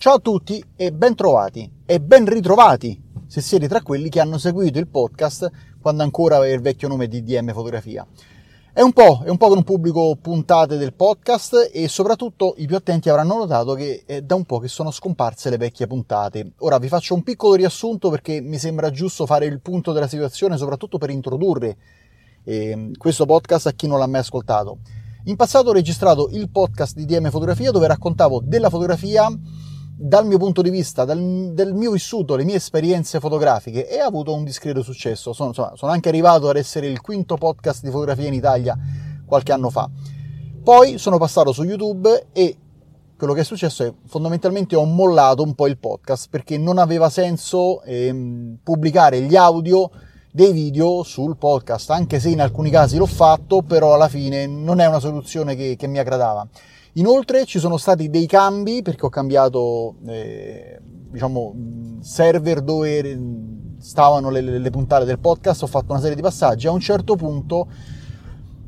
Ciao a tutti e ben trovati e ben ritrovati se siete tra quelli che hanno seguito il podcast quando ancora aveva il vecchio nome di DM Fotografia. È un po', è un po' che non pubblico puntate del podcast e soprattutto i più attenti avranno notato che è da un po' che sono scomparse le vecchie puntate. Ora vi faccio un piccolo riassunto perché mi sembra giusto fare il punto della situazione, soprattutto per introdurre eh, questo podcast a chi non l'ha mai ascoltato. In passato ho registrato il podcast di DM Fotografia dove raccontavo della fotografia dal mio punto di vista, dal, del mio vissuto, le mie esperienze fotografiche e ha avuto un discreto successo. Sono, insomma, sono anche arrivato ad essere il quinto podcast di fotografia in Italia qualche anno fa. Poi sono passato su YouTube e quello che è successo è fondamentalmente ho mollato un po' il podcast perché non aveva senso ehm, pubblicare gli audio dei video sul podcast, anche se in alcuni casi l'ho fatto, però alla fine non è una soluzione che, che mi aggradava. Inoltre ci sono stati dei cambi perché ho cambiato eh, diciamo, server dove stavano le, le, puntate del podcast, ho fatto una serie di passaggi. A un certo punto,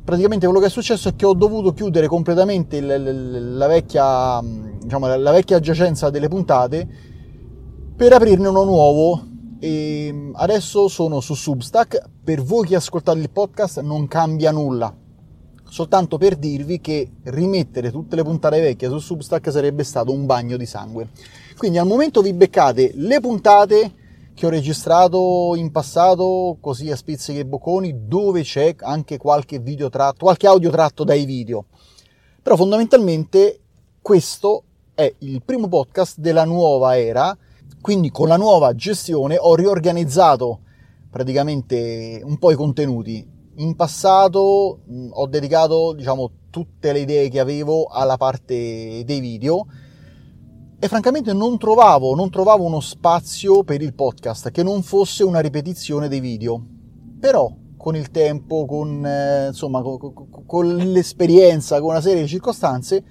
praticamente quello che è successo è che ho dovuto chiudere completamente la, la, la vecchia, diciamo, la vecchia giacenza delle puntate per aprirne uno nuovo. E adesso sono su Substack. Per voi che ascoltate il podcast non cambia nulla soltanto per dirvi che rimettere tutte le puntate vecchie su Substack sarebbe stato un bagno di sangue. Quindi al momento vi beccate le puntate che ho registrato in passato, così a spizzichi e bocconi, dove c'è anche qualche video tratto, qualche audio tratto dai video. Però fondamentalmente questo è il primo podcast della nuova era, quindi con la nuova gestione ho riorganizzato praticamente un po' i contenuti in passato mh, ho dedicato diciamo tutte le idee che avevo alla parte dei video e francamente non trovavo, non trovavo uno spazio per il podcast che non fosse una ripetizione dei video. Però con il tempo con, eh, insomma, con, con, con l'esperienza con una serie di circostanze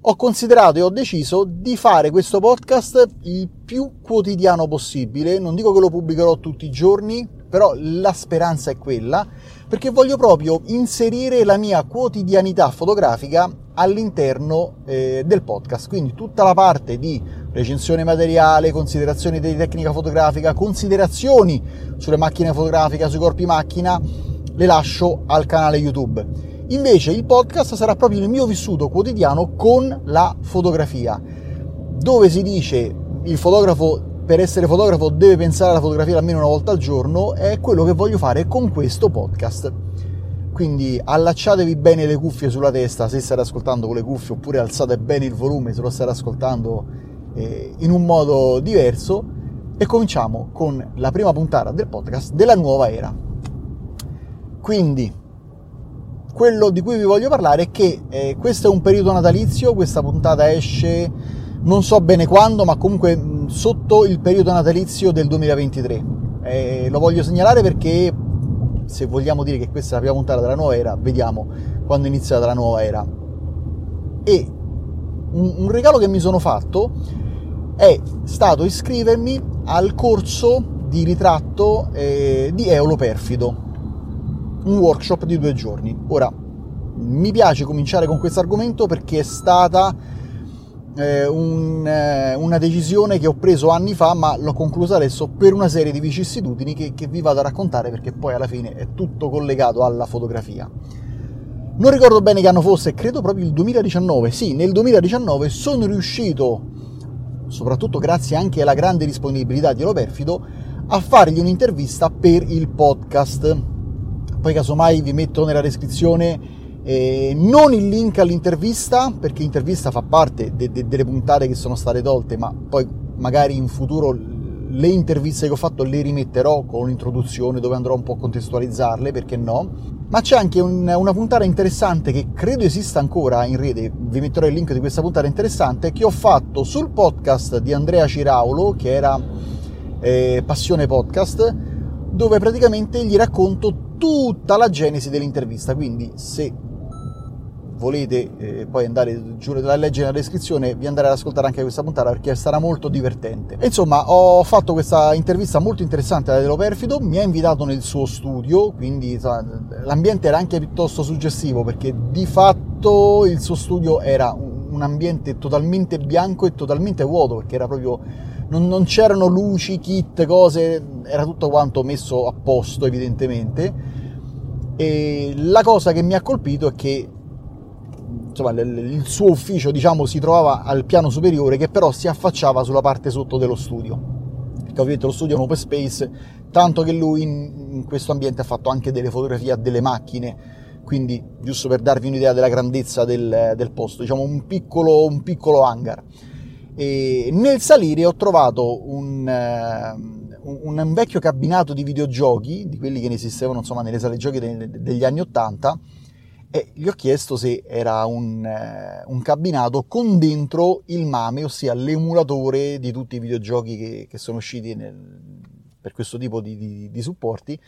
ho considerato e ho deciso di fare questo podcast il più quotidiano possibile. Non dico che lo pubblicherò tutti i giorni però la speranza è quella, perché voglio proprio inserire la mia quotidianità fotografica all'interno eh, del podcast, quindi tutta la parte di recensione materiale, considerazioni di tecnica fotografica, considerazioni sulle macchine fotografiche, sui corpi macchina, le lascio al canale YouTube. Invece il podcast sarà proprio il mio vissuto quotidiano con la fotografia, dove si dice il fotografo per essere fotografo deve pensare alla fotografia almeno una volta al giorno, è quello che voglio fare con questo podcast. Quindi allacciatevi bene le cuffie sulla testa se state ascoltando con le cuffie oppure alzate bene il volume se lo state ascoltando eh, in un modo diverso e cominciamo con la prima puntata del podcast della nuova era. Quindi quello di cui vi voglio parlare è che eh, questo è un periodo natalizio, questa puntata esce non so bene quando, ma comunque sotto il periodo natalizio del 2023. Eh, lo voglio segnalare perché se vogliamo dire che questa è la prima puntata della nuova era, vediamo quando è iniziata la nuova era. E un, un regalo che mi sono fatto è stato iscrivermi al corso di ritratto eh, di Eolo Perfido, un workshop di due giorni. Ora, mi piace cominciare con questo argomento perché è stata eh, un, eh, una decisione che ho preso anni fa, ma l'ho conclusa adesso per una serie di vicissitudini che, che vi vado a raccontare perché poi alla fine è tutto collegato alla fotografia. Non ricordo bene che anno fosse, credo proprio il 2019. Sì, nel 2019 sono riuscito, soprattutto grazie anche alla grande disponibilità di Loperfido, a fargli un'intervista per il podcast. Poi casomai vi metto nella descrizione eh, non il link all'intervista, perché l'intervista fa parte de- de- delle puntate che sono state tolte, ma poi magari in futuro le interviste che ho fatto le rimetterò con un'introduzione dove andrò un po' a contestualizzarle, perché no? Ma c'è anche un, una puntata interessante che credo esista ancora in rete, vi metterò il link di questa puntata interessante, che ho fatto sul podcast di Andrea Ciraulo, che era eh, Passione Podcast, dove praticamente gli racconto tutta la genesi dell'intervista, quindi se volete eh, poi andare giù a leggere nella descrizione, vi andrete ad ascoltare anche questa puntata perché sarà molto divertente. Insomma, ho fatto questa intervista molto interessante da Delo Perfido, mi ha invitato nel suo studio, quindi insomma, l'ambiente era anche piuttosto suggestivo perché di fatto il suo studio era un ambiente totalmente bianco e totalmente vuoto, perché era proprio, non, non c'erano luci, kit, cose, era tutto quanto messo a posto evidentemente. E la cosa che mi ha colpito è che insomma, il suo ufficio diciamo, si trovava al piano superiore che però si affacciava sulla parte sotto dello studio. Perché ovviamente lo studio è un open space tanto che lui in, in questo ambiente ha fatto anche delle fotografie a delle macchine quindi giusto per darvi un'idea della grandezza del, del posto diciamo un piccolo, un piccolo hangar. E nel salire ho trovato un, uh, un, un, vecchio cabinato di videogiochi di quelli che ne esistevano insomma nelle sale giochi degli anni 80 e gli ho chiesto se era un, eh, un, cabinato con dentro il MAME, ossia l'emulatore di tutti i videogiochi che, che sono usciti nel, per questo tipo di, di, di, supporti.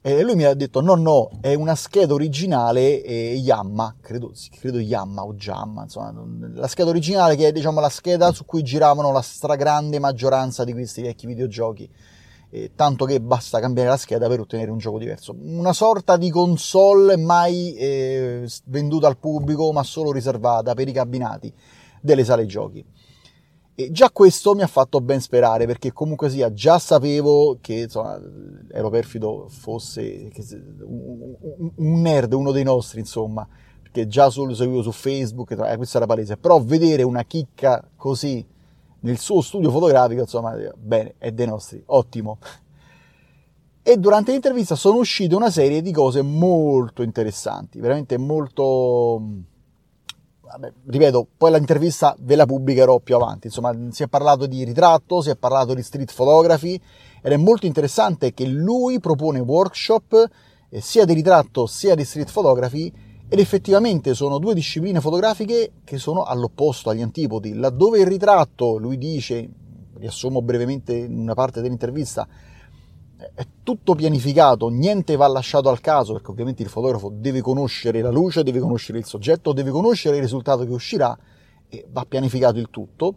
E lui mi ha detto: no, no, è una scheda originale eh, Yamma, credo, credo Yamma o Jamma, insomma, la scheda originale che è diciamo la scheda su cui giravano la stragrande maggioranza di questi vecchi videogiochi eh, tanto che basta cambiare la scheda per ottenere un gioco diverso. Una sorta di console mai eh, venduta al pubblico, ma solo riservata per i cabinati delle sale giochi. E già questo mi ha fatto ben sperare, perché comunque sia, già sapevo che insomma, ero perfido fosse un nerd, uno dei nostri, insomma, perché già solo seguivo su Facebook, eh, questo era palese, però vedere una chicca così nel suo studio fotografico, insomma, bene, è dei nostri, ottimo. E durante l'intervista sono uscite una serie di cose molto interessanti, veramente molto... Vabbè, ripeto, poi l'intervista ve la pubblicherò più avanti, insomma, si è parlato di ritratto, si è parlato di street photography ed è molto interessante che lui propone workshop eh, sia di ritratto sia di street photography ed effettivamente sono due discipline fotografiche che sono all'opposto, agli antipodi. Laddove il ritratto, lui dice, riassumo brevemente in una parte dell'intervista, è tutto pianificato, niente va lasciato al caso, perché ovviamente il fotografo deve conoscere la luce, deve conoscere il soggetto, deve conoscere il risultato che uscirà e va pianificato il tutto.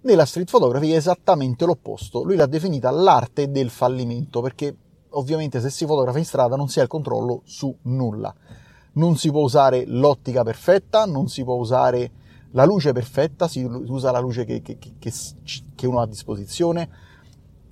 Nella street photography è esattamente l'opposto, lui l'ha definita l'arte del fallimento, perché ovviamente se si fotografa in strada non si ha il controllo su nulla non si può usare l'ottica perfetta, non si può usare la luce perfetta, si usa la luce che, che, che, che uno ha a disposizione.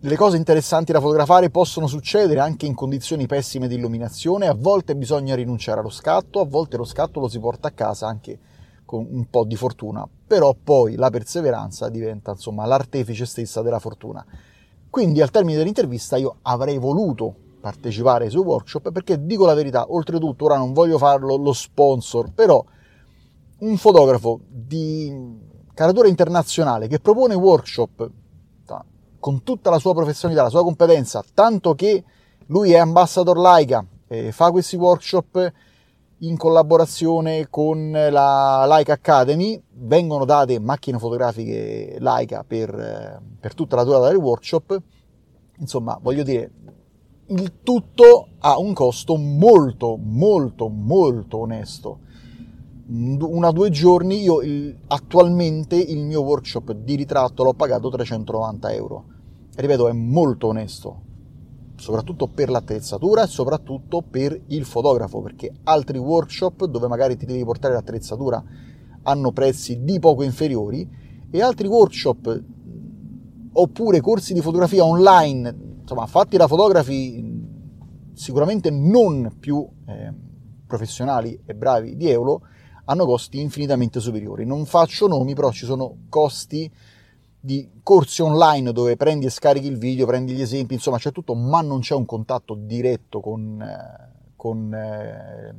Le cose interessanti da fotografare possono succedere anche in condizioni pessime di illuminazione, a volte bisogna rinunciare allo scatto, a volte lo scatto lo si porta a casa anche con un po' di fortuna, però poi la perseveranza diventa insomma l'artefice stessa della fortuna. Quindi al termine dell'intervista io avrei voluto partecipare ai suoi workshop perché dico la verità, oltretutto ora non voglio farlo lo sponsor, però un fotografo di caratura internazionale che propone workshop con tutta la sua professionalità, la sua competenza, tanto che lui è ambassador Leica e fa questi workshop in collaborazione con la Leica Academy, vengono date macchine fotografiche Leica per, per tutta la durata del workshop, insomma voglio dire il tutto ha un costo molto, molto, molto onesto. Una due giorni, io il, attualmente il mio workshop di ritratto l'ho pagato 390 euro. Ripeto, è molto onesto, soprattutto per l'attrezzatura e soprattutto per il fotografo, perché altri workshop dove magari ti devi portare l'attrezzatura hanno prezzi di poco inferiori e altri workshop oppure corsi di fotografia online insomma, fatti da fotografi sicuramente non più eh, professionali e bravi di Eolo, hanno costi infinitamente superiori. Non faccio nomi, però ci sono costi di corsi online dove prendi e scarichi il video, prendi gli esempi, insomma c'è tutto, ma non c'è un contatto diretto con, eh, con eh,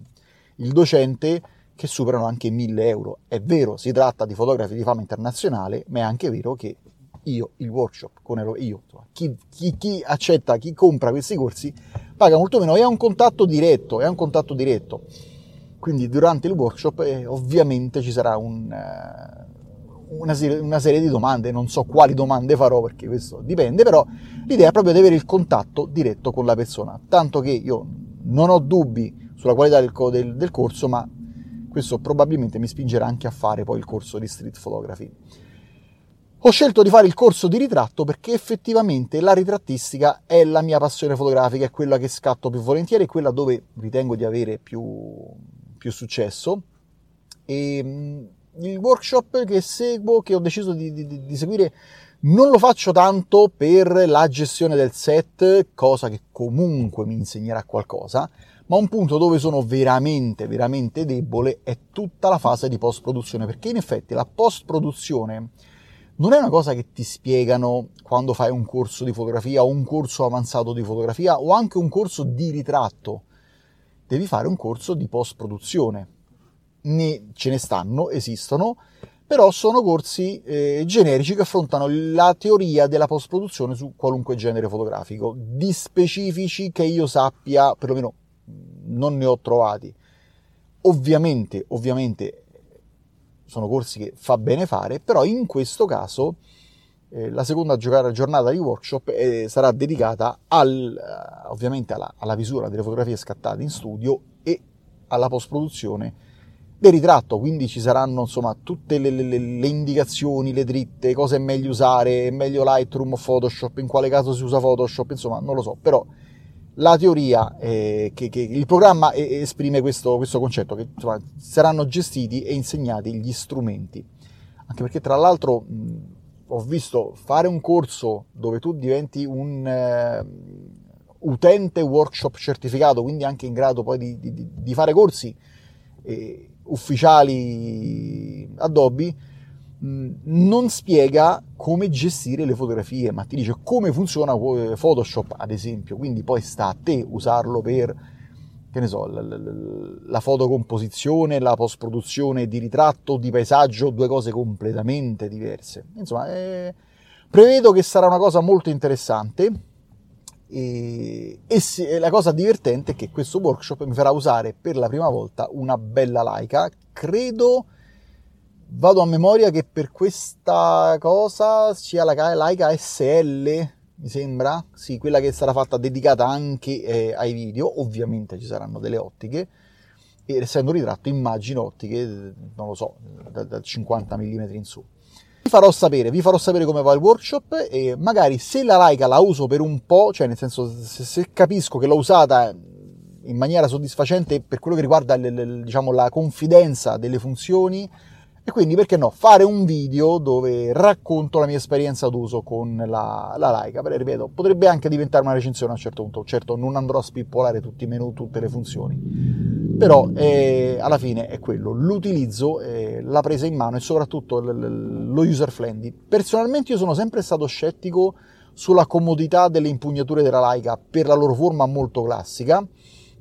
il docente che superano anche 1000 euro. È vero, si tratta di fotografi di fama internazionale, ma è anche vero che io il workshop con ero io, chi, chi, chi, accetta, chi compra questi corsi paga molto meno e ha un contatto diretto, è un contatto diretto. Quindi durante il workshop eh, ovviamente ci sarà un, uh, una, serie, una, serie, di domande, non so quali domande farò perché questo dipende, però l'idea è proprio di avere il contatto diretto con la persona, tanto che io non ho dubbi sulla qualità del, del, del corso, ma questo probabilmente mi spingerà anche a fare poi il corso di street photography. Ho scelto di fare il corso di ritratto perché effettivamente la ritrattistica è la mia passione fotografica, è quella che scatto più volentieri, è quella dove ritengo di avere più, più successo. E il workshop che seguo, che ho deciso di, di, di seguire, non lo faccio tanto per la gestione del set, cosa che comunque mi insegnerà qualcosa, ma un punto dove sono veramente, veramente debole è tutta la fase di post-produzione, perché in effetti la post-produzione non è una cosa che ti spiegano quando fai un corso di fotografia o un corso avanzato di fotografia o anche un corso di ritratto. Devi fare un corso di post-produzione. Ne, ce ne stanno, esistono, però sono corsi eh, generici che affrontano la teoria della post-produzione su qualunque genere fotografico. Di specifici che io sappia, perlomeno non ne ho trovati. Ovviamente, ovviamente sono corsi che fa bene fare, però in questo caso eh, la seconda giornata di workshop eh, sarà dedicata al, eh, ovviamente alla, alla, visura delle fotografie scattate in studio e alla post-produzione del ritratto, quindi ci saranno insomma tutte le, le, le, indicazioni, le dritte, cosa è meglio usare, è meglio Lightroom o Photoshop, in quale caso si usa Photoshop, insomma non lo so, però la teoria eh, che, che, il programma esprime questo, questo concetto, che insomma, saranno gestiti e insegnati gli strumenti. Anche perché tra l'altro mh, ho visto fare un corso dove tu diventi un eh, utente workshop certificato, quindi anche in grado poi di, di, di fare corsi eh, ufficiali Adobe, non spiega come gestire le fotografie, ma ti dice come funziona Photoshop, ad esempio. Quindi poi sta a te usarlo per, che ne so, la, la, la fotocomposizione, la post-produzione di ritratto, di paesaggio, due cose completamente diverse. Insomma, eh, prevedo che sarà una cosa molto interessante. E, e, se, la cosa divertente è che questo workshop mi farà usare per la prima volta una bella Leica, credo Vado a memoria che per questa cosa sia la Leica SL, mi sembra, sì, quella che sarà fatta dedicata anche eh, ai video, ovviamente ci saranno delle ottiche, e essendo ritratto immagino ottiche, non lo so, da, da 50 mm in su. Vi farò sapere, vi farò sapere come va il workshop e magari se la Leica la uso per un po', cioè nel senso se, se capisco che l'ho usata in maniera soddisfacente per quello che riguarda le, le, diciamo, la confidenza delle funzioni, e quindi perché no, fare un video dove racconto la mia esperienza d'uso con la, la Leica. Però ripeto, potrebbe anche diventare una recensione a un certo punto. Certo, non andrò a spippolare tutti i menu, tutte le funzioni. Però eh, alla fine è quello, l'utilizzo, eh, la presa in mano e soprattutto l- l- lo user friendly. Personalmente io sono sempre stato scettico sulla comodità delle impugnature della Leica per la loro forma molto classica.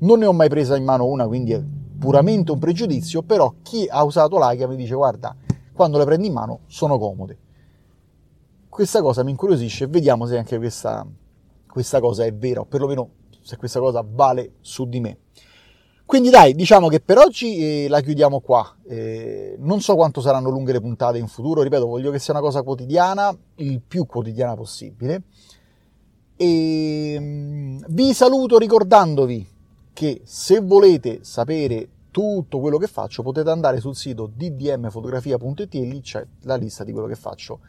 Non ne ho mai presa in mano una, quindi puramente un pregiudizio, però chi ha usato Leica mi dice guarda, quando le prendi in mano sono comode. Questa cosa mi incuriosisce, vediamo se anche questa, questa cosa è vera, o perlomeno se questa cosa vale su di me. Quindi dai, diciamo che per oggi eh, la chiudiamo qua. Eh, non so quanto saranno lunghe le puntate in futuro, ripeto, voglio che sia una cosa quotidiana, il più quotidiana possibile. E mm, vi saluto ricordandovi che se volete sapere tutto quello che faccio potete andare sul sito ddmfotografia.it e lì c'è la lista di quello che faccio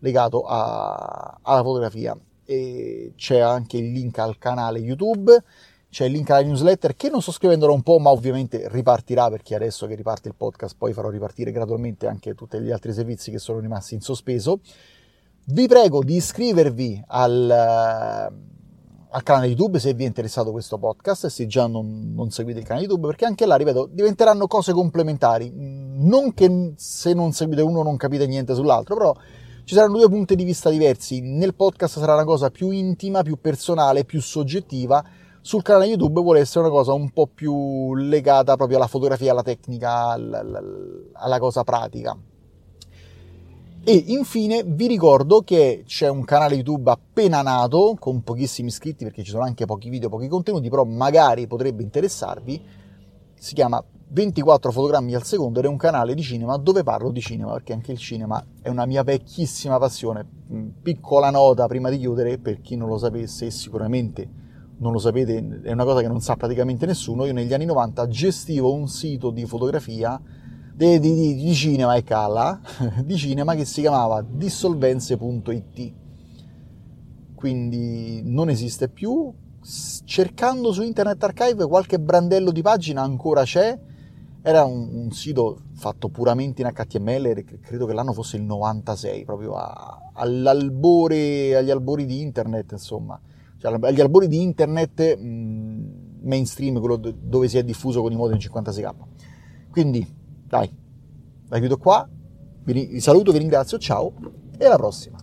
legato a, alla fotografia. E c'è anche il link al canale YouTube c'è il link alla newsletter che non sto scrivendo da un po' ma ovviamente ripartirà perché adesso che riparte il podcast poi farò ripartire gradualmente anche tutti gli altri servizi che sono rimasti in sospeso. Vi prego di iscrivervi al al canale YouTube se vi è interessato questo podcast e se già non, non, seguite il canale YouTube, perché anche là, ripeto, diventeranno cose complementari. Non che se non seguite uno non capite niente sull'altro, però ci saranno due punti di vista diversi. Nel podcast sarà una cosa più intima, più personale, più soggettiva. Sul canale YouTube vuole essere una cosa un po' più legata proprio alla fotografia, alla tecnica, alla, alla cosa pratica. E infine vi ricordo che c'è un canale YouTube appena nato, con pochissimi iscritti perché ci sono anche pochi video, pochi contenuti, però magari potrebbe interessarvi. Si chiama 24 fotogrammi al secondo ed è un canale di cinema dove parlo di cinema, perché anche il cinema è una mia vecchissima passione. Mm, piccola nota prima di chiudere, per chi non lo sapesse e sicuramente non lo sapete, è una cosa che non sa praticamente nessuno, io negli anni 90 gestivo un sito di fotografia di, di, di cinema e calla, di cinema che si chiamava dissolvenze.it. Quindi non esiste più. Cercando su Internet Archive qualche brandello di pagina ancora c'è. Era un, un sito fatto puramente in HTML, credo che l'anno fosse il 96, proprio a, all'albore, agli albori di internet, insomma, cioè, agli albori di internet mh, mainstream, quello dove si è diffuso con i modem 56k. Quindi, dai, la chiudo qua, vi, saluto, vi ringrazio, ciao. E alla prossima.